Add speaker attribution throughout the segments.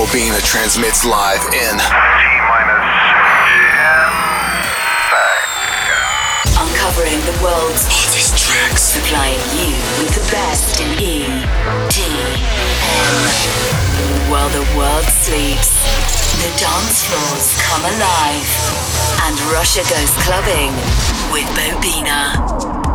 Speaker 1: Bobina transmits live in
Speaker 2: Uncovering the world's
Speaker 1: hottest tracks.
Speaker 2: supplying you with the best in E, D, M. While the world sleeps, the dance floors come alive, and Russia goes clubbing with Bobina.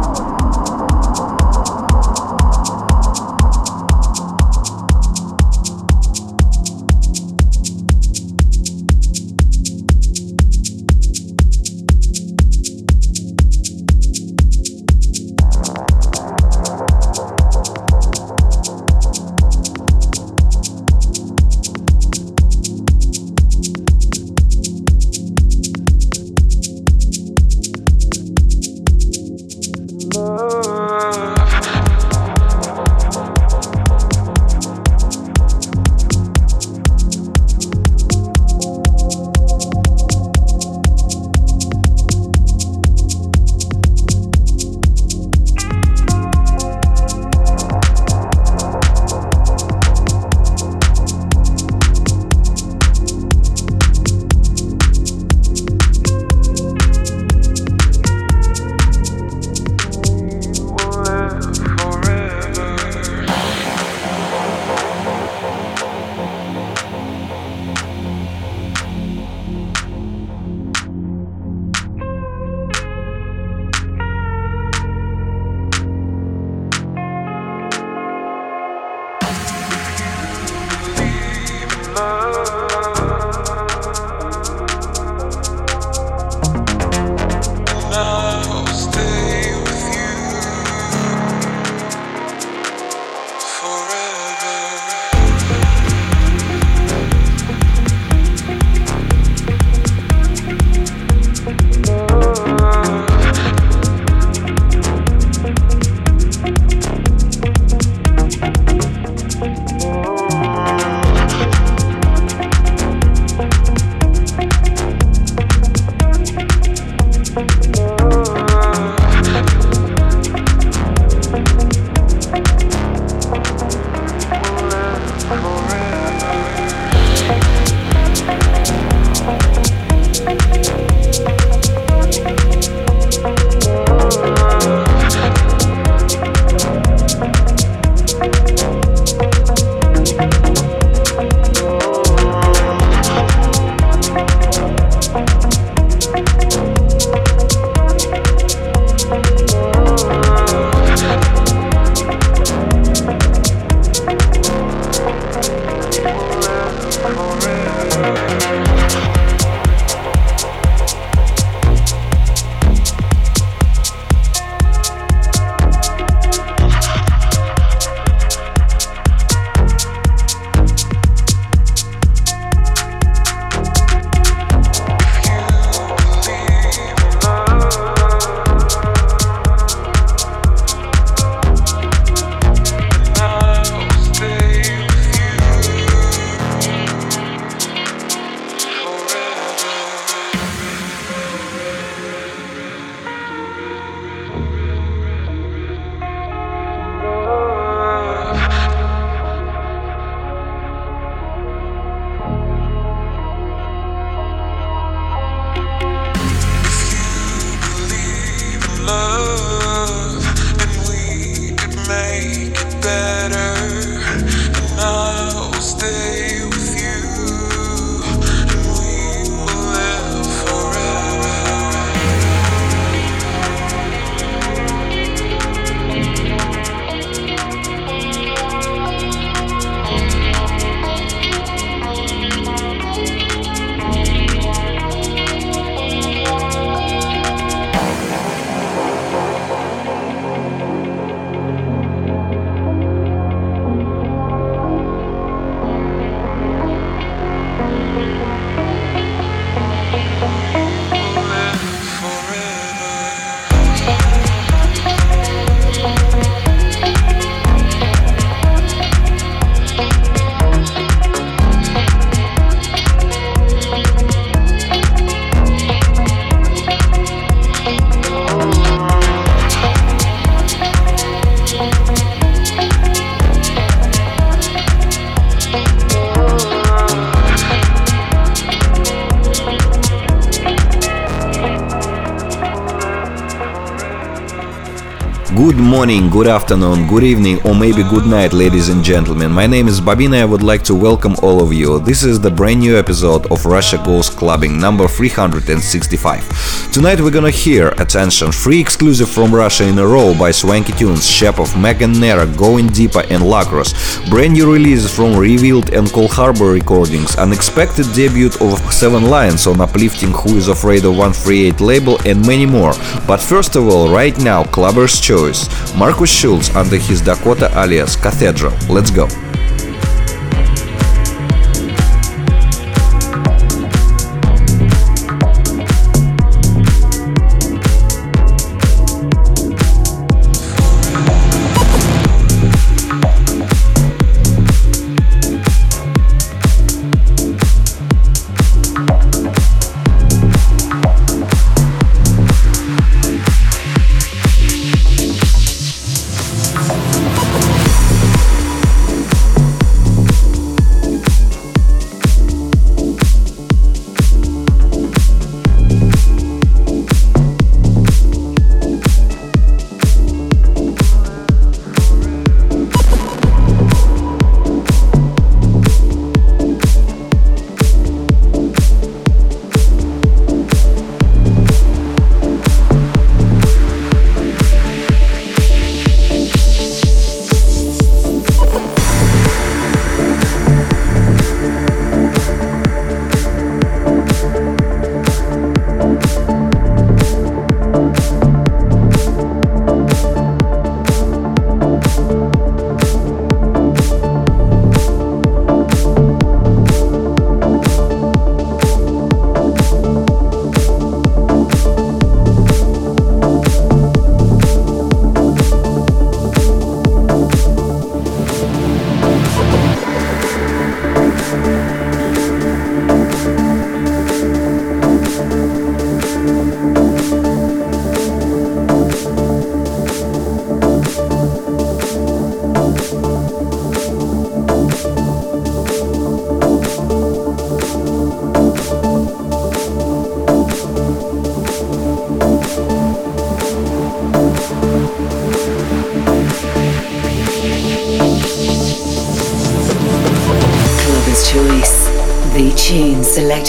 Speaker 3: Morning, good afternoon, good evening, or maybe good night, ladies and gentlemen. My name is Bobina. I would like to welcome all of you. This is the brand new episode of Russia Goes Clubbing number 365. Tonight we're gonna hear, attention, free exclusive from Russia in a row by Swanky Tunes, Shapov, Megan Nera, Going Deeper, and Lakros. Brand new releases from Revealed and Coldharbour recordings, unexpected debut of Seven Lions on Uplifting Who is Afraid of 138 label, and many more. But first of all, right now, Clubber's Choice. Markus Schulz under his Dakota alias Cathedral. Let's go.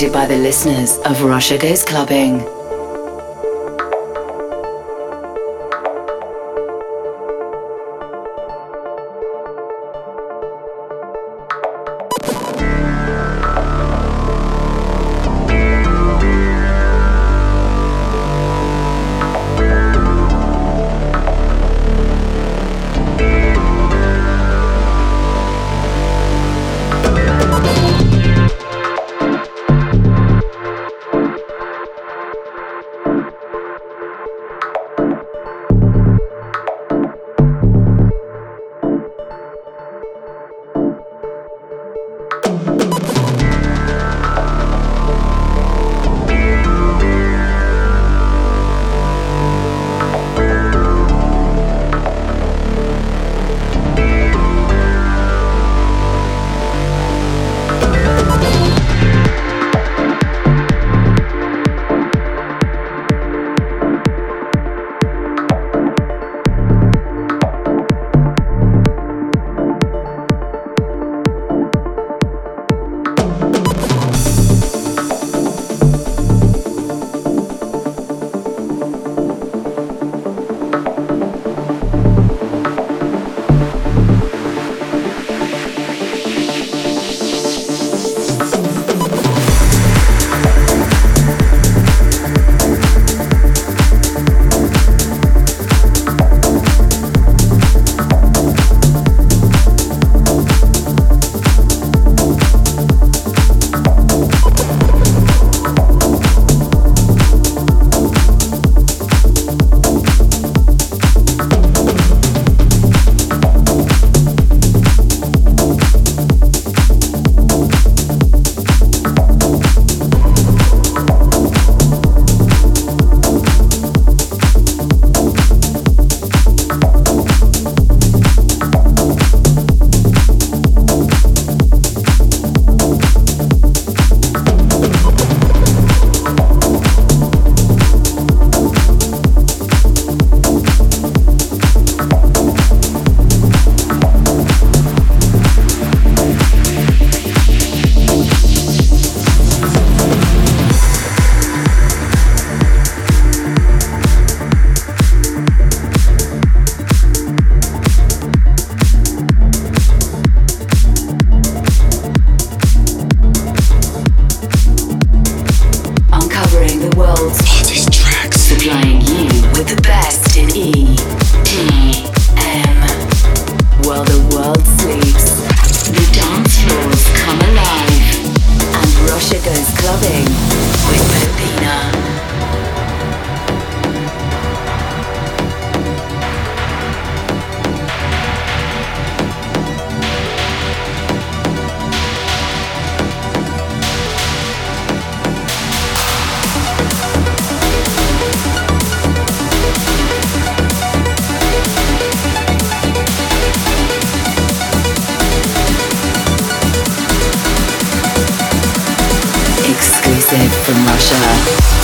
Speaker 2: By the listeners of Russia Goes Clubbing. From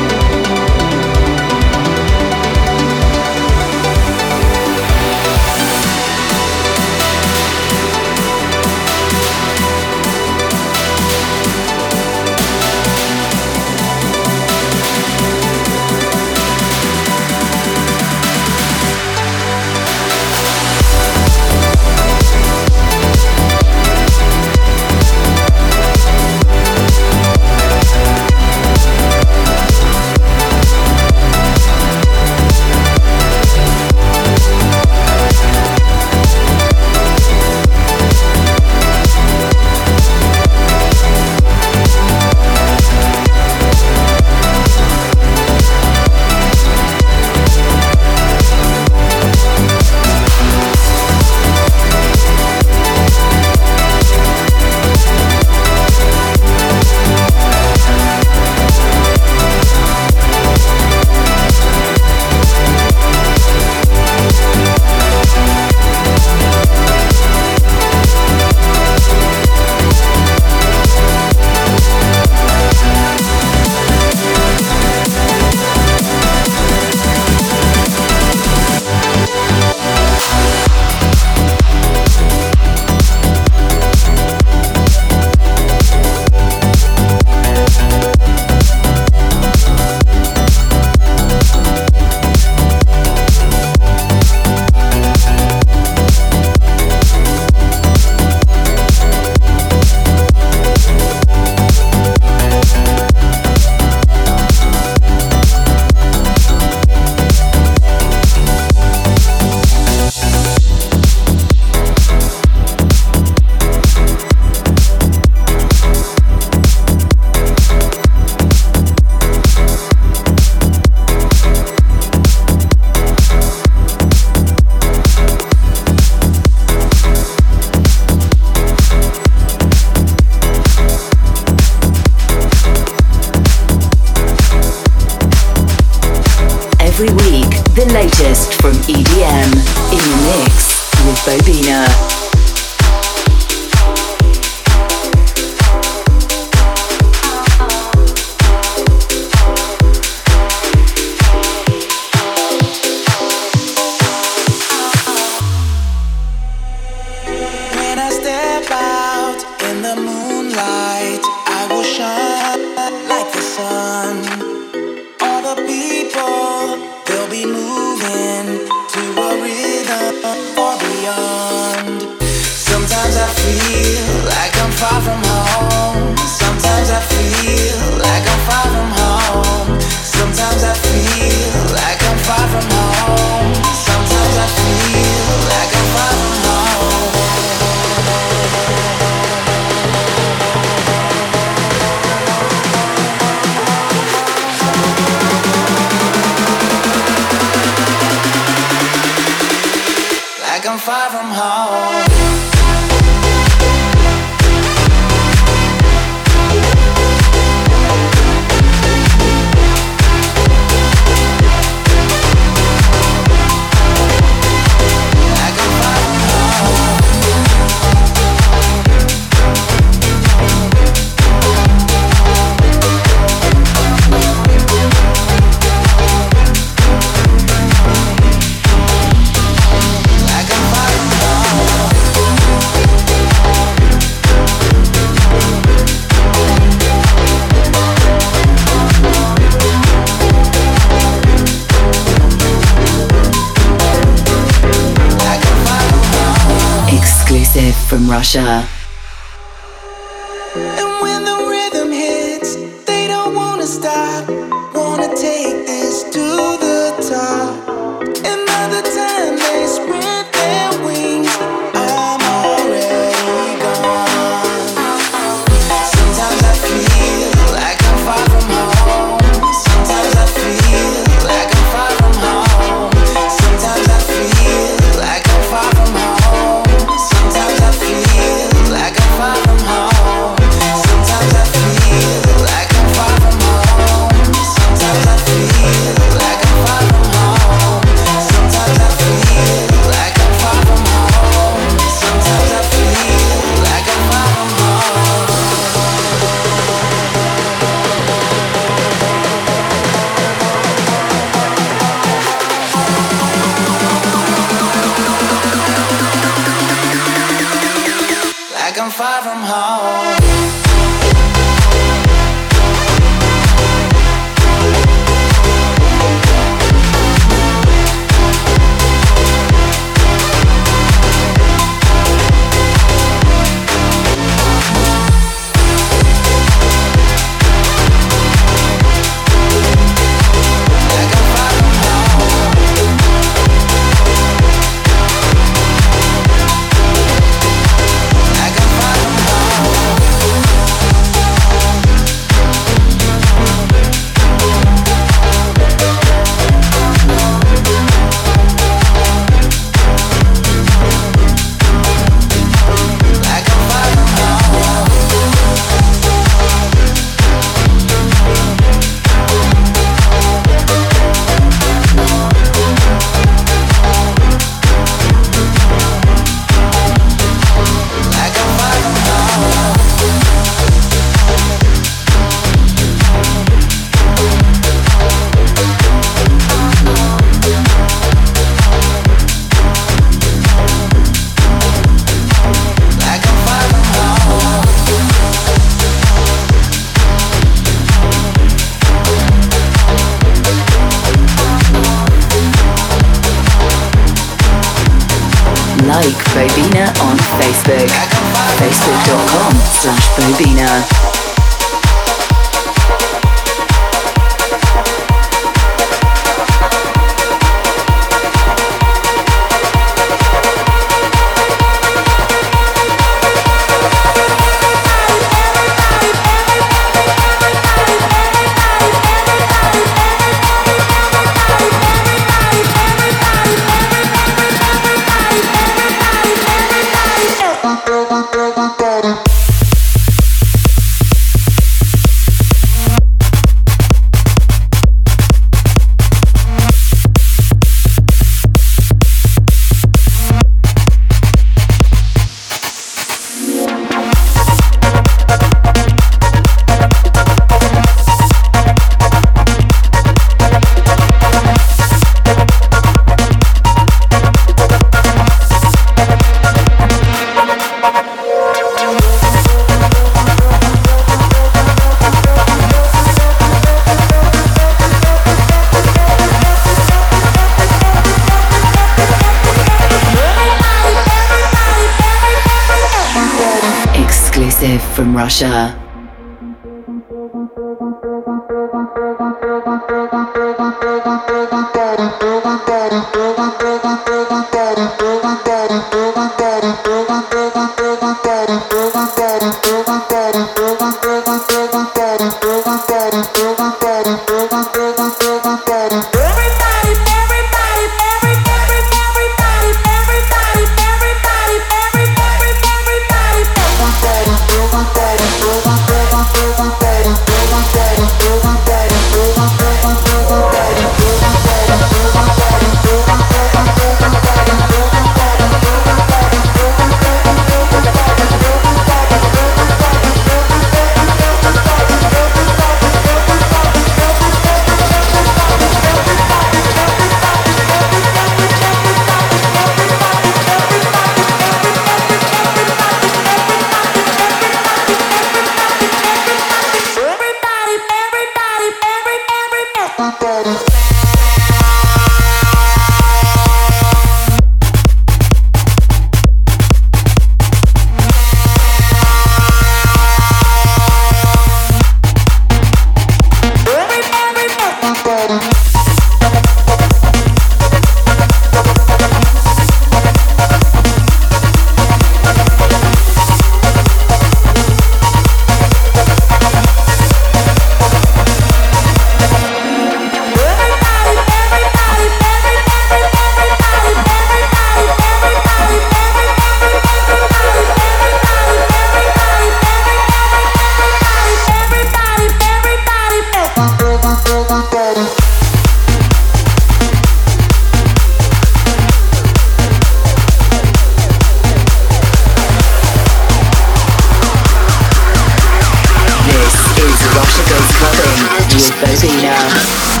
Speaker 2: now.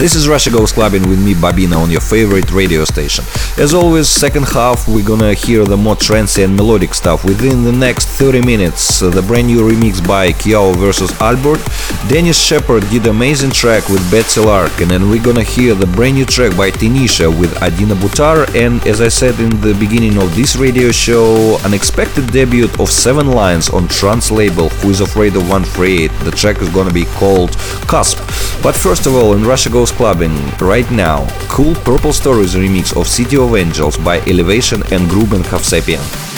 Speaker 3: This is Russia Goes Clubbing with me, Bobina, on your favorite radio station. As always, second half we're gonna hear the more trancy and melodic stuff. Within the next 30 minutes, uh, the brand new remix by Kyau vs Albert. Dennis Sheperd did amazing track with Betsie Larkin, and we're gonna hear the brand new track by Tenishia with Adina Butar. And as I said in the beginning of this radio show, unexpected debut of Seven Lions on trance label Who is Afraid of 138. The track is gonna be called Cusp. But first of all, in Russia Goes Clubbing, right now, cool Purple Stories remix of City of Angels by Elevation and Gruben Hovsepian.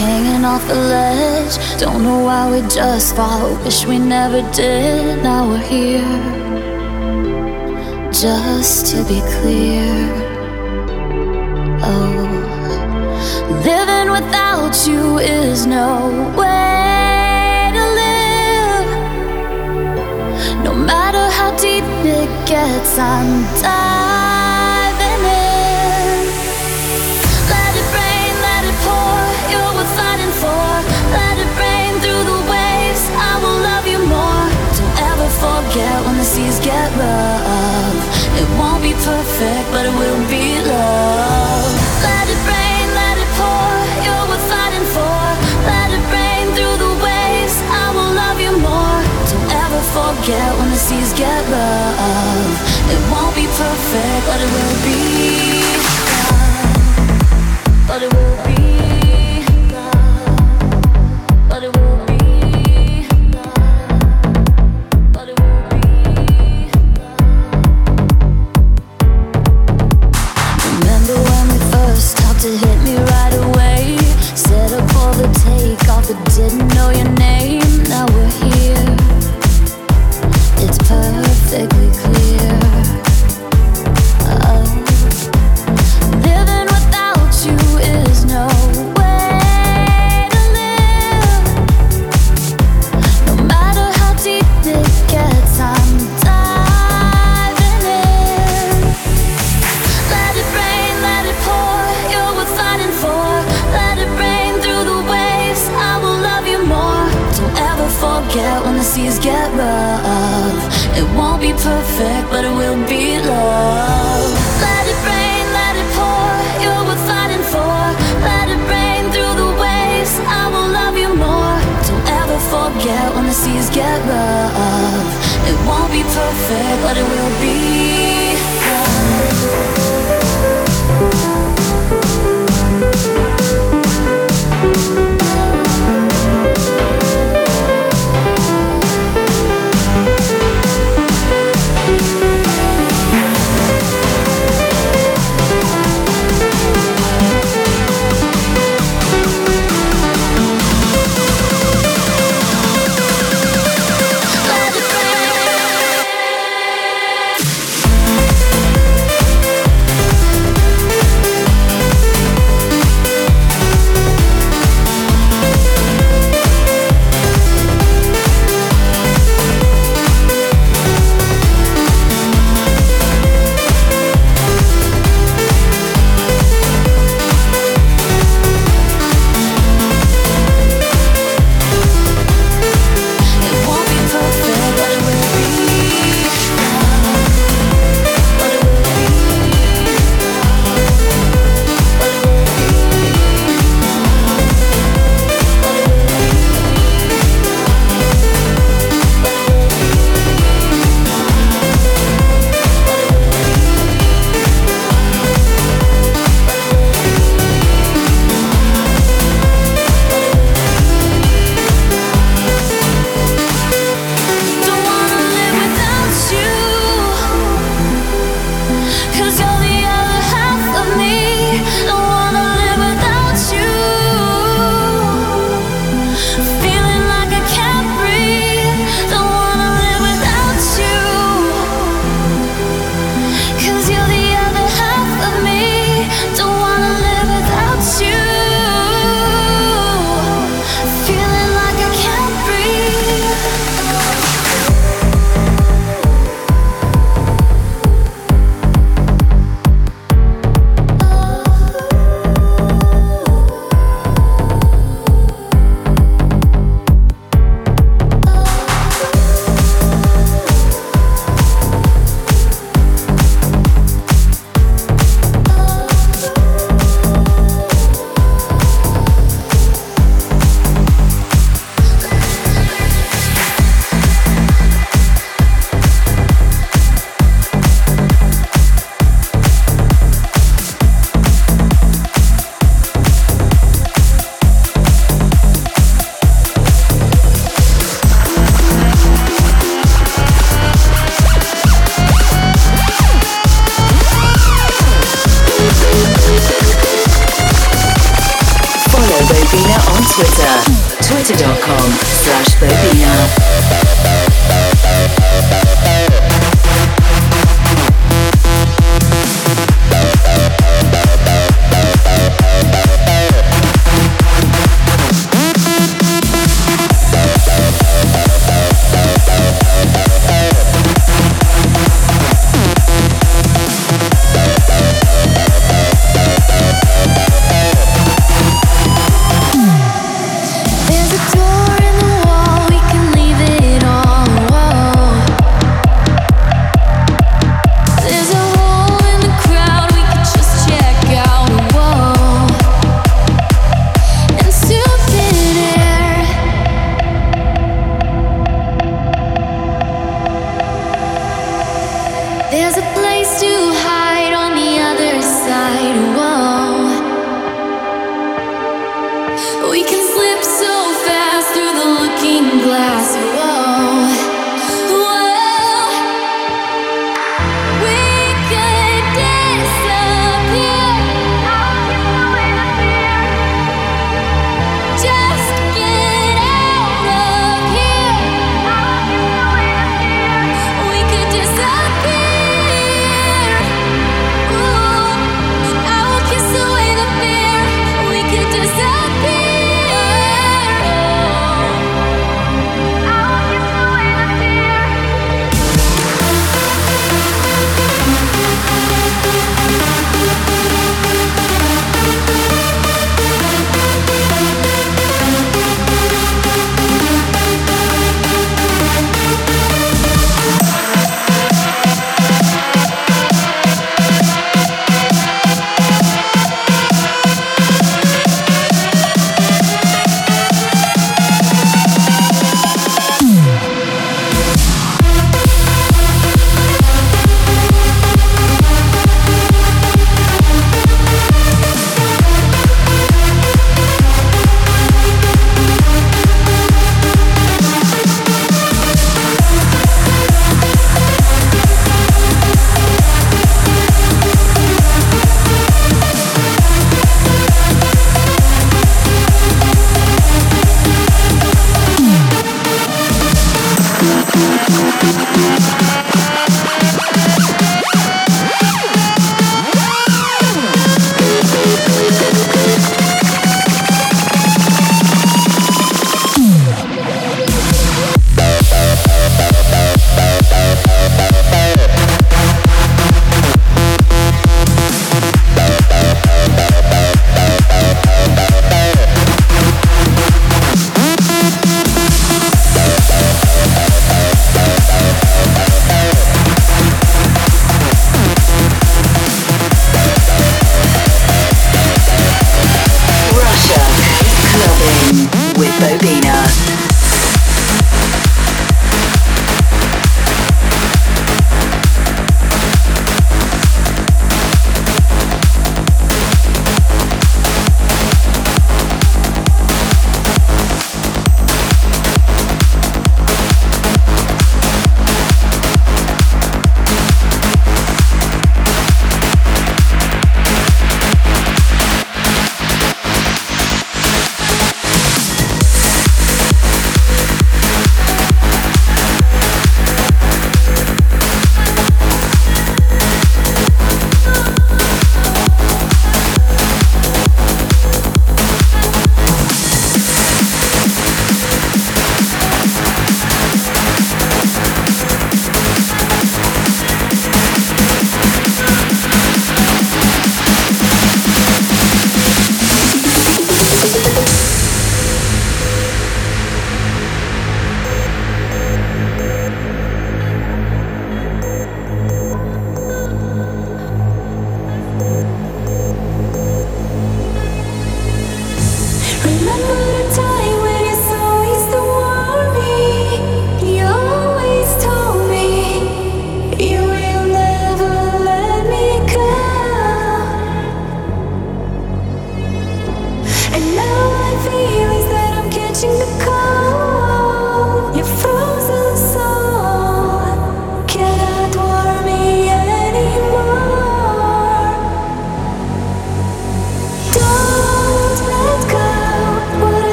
Speaker 4: Hanging off the ledge. Don't know why we just fought, wish we never did. Now we're here, just to be clear. Oh, living without you is no way to live. No matter how deep it gets, I'm diving perfect, but it will be love. Let it rain, let it pour. You're worth fighting for. Let it rain through the waves. I will love you more. Don't ever forget when the seas get rough. It won't be perfect, but it will be love. But it will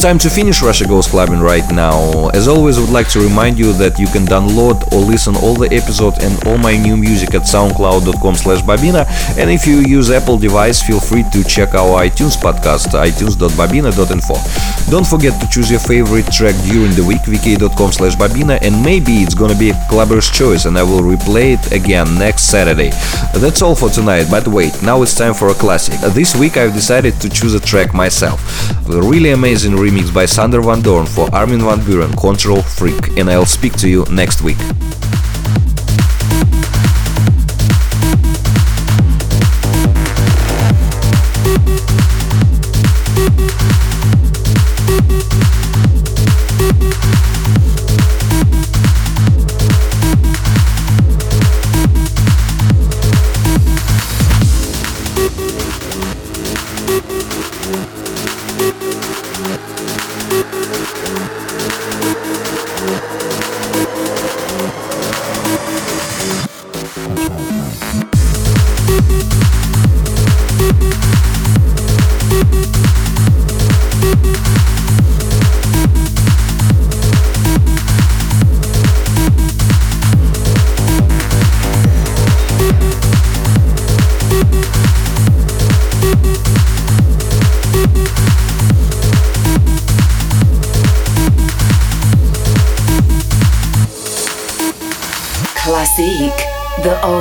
Speaker 3: time to finish Russia Goes Clubbing right now. As always, I would like to remind you that you can download or listen all the episodes and all my new music at soundcloud.com slash bobina. And if you use Apple device, feel free to check our iTunes podcast, itunes.bobina.info. Don't forget to choose your favorite track during the week, vk.com slash bobina, and maybe it's gonna be a clubber's choice and I will replay it again next Saturday. That's all for tonight, but wait, now it's time for a classic. This week I've decided to choose a track myself. A really amazing remix by Sander Van Doorn for Armin Van Buuren, Control Freak, and I'll speak to you next week.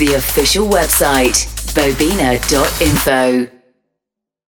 Speaker 2: The official website bobina.info.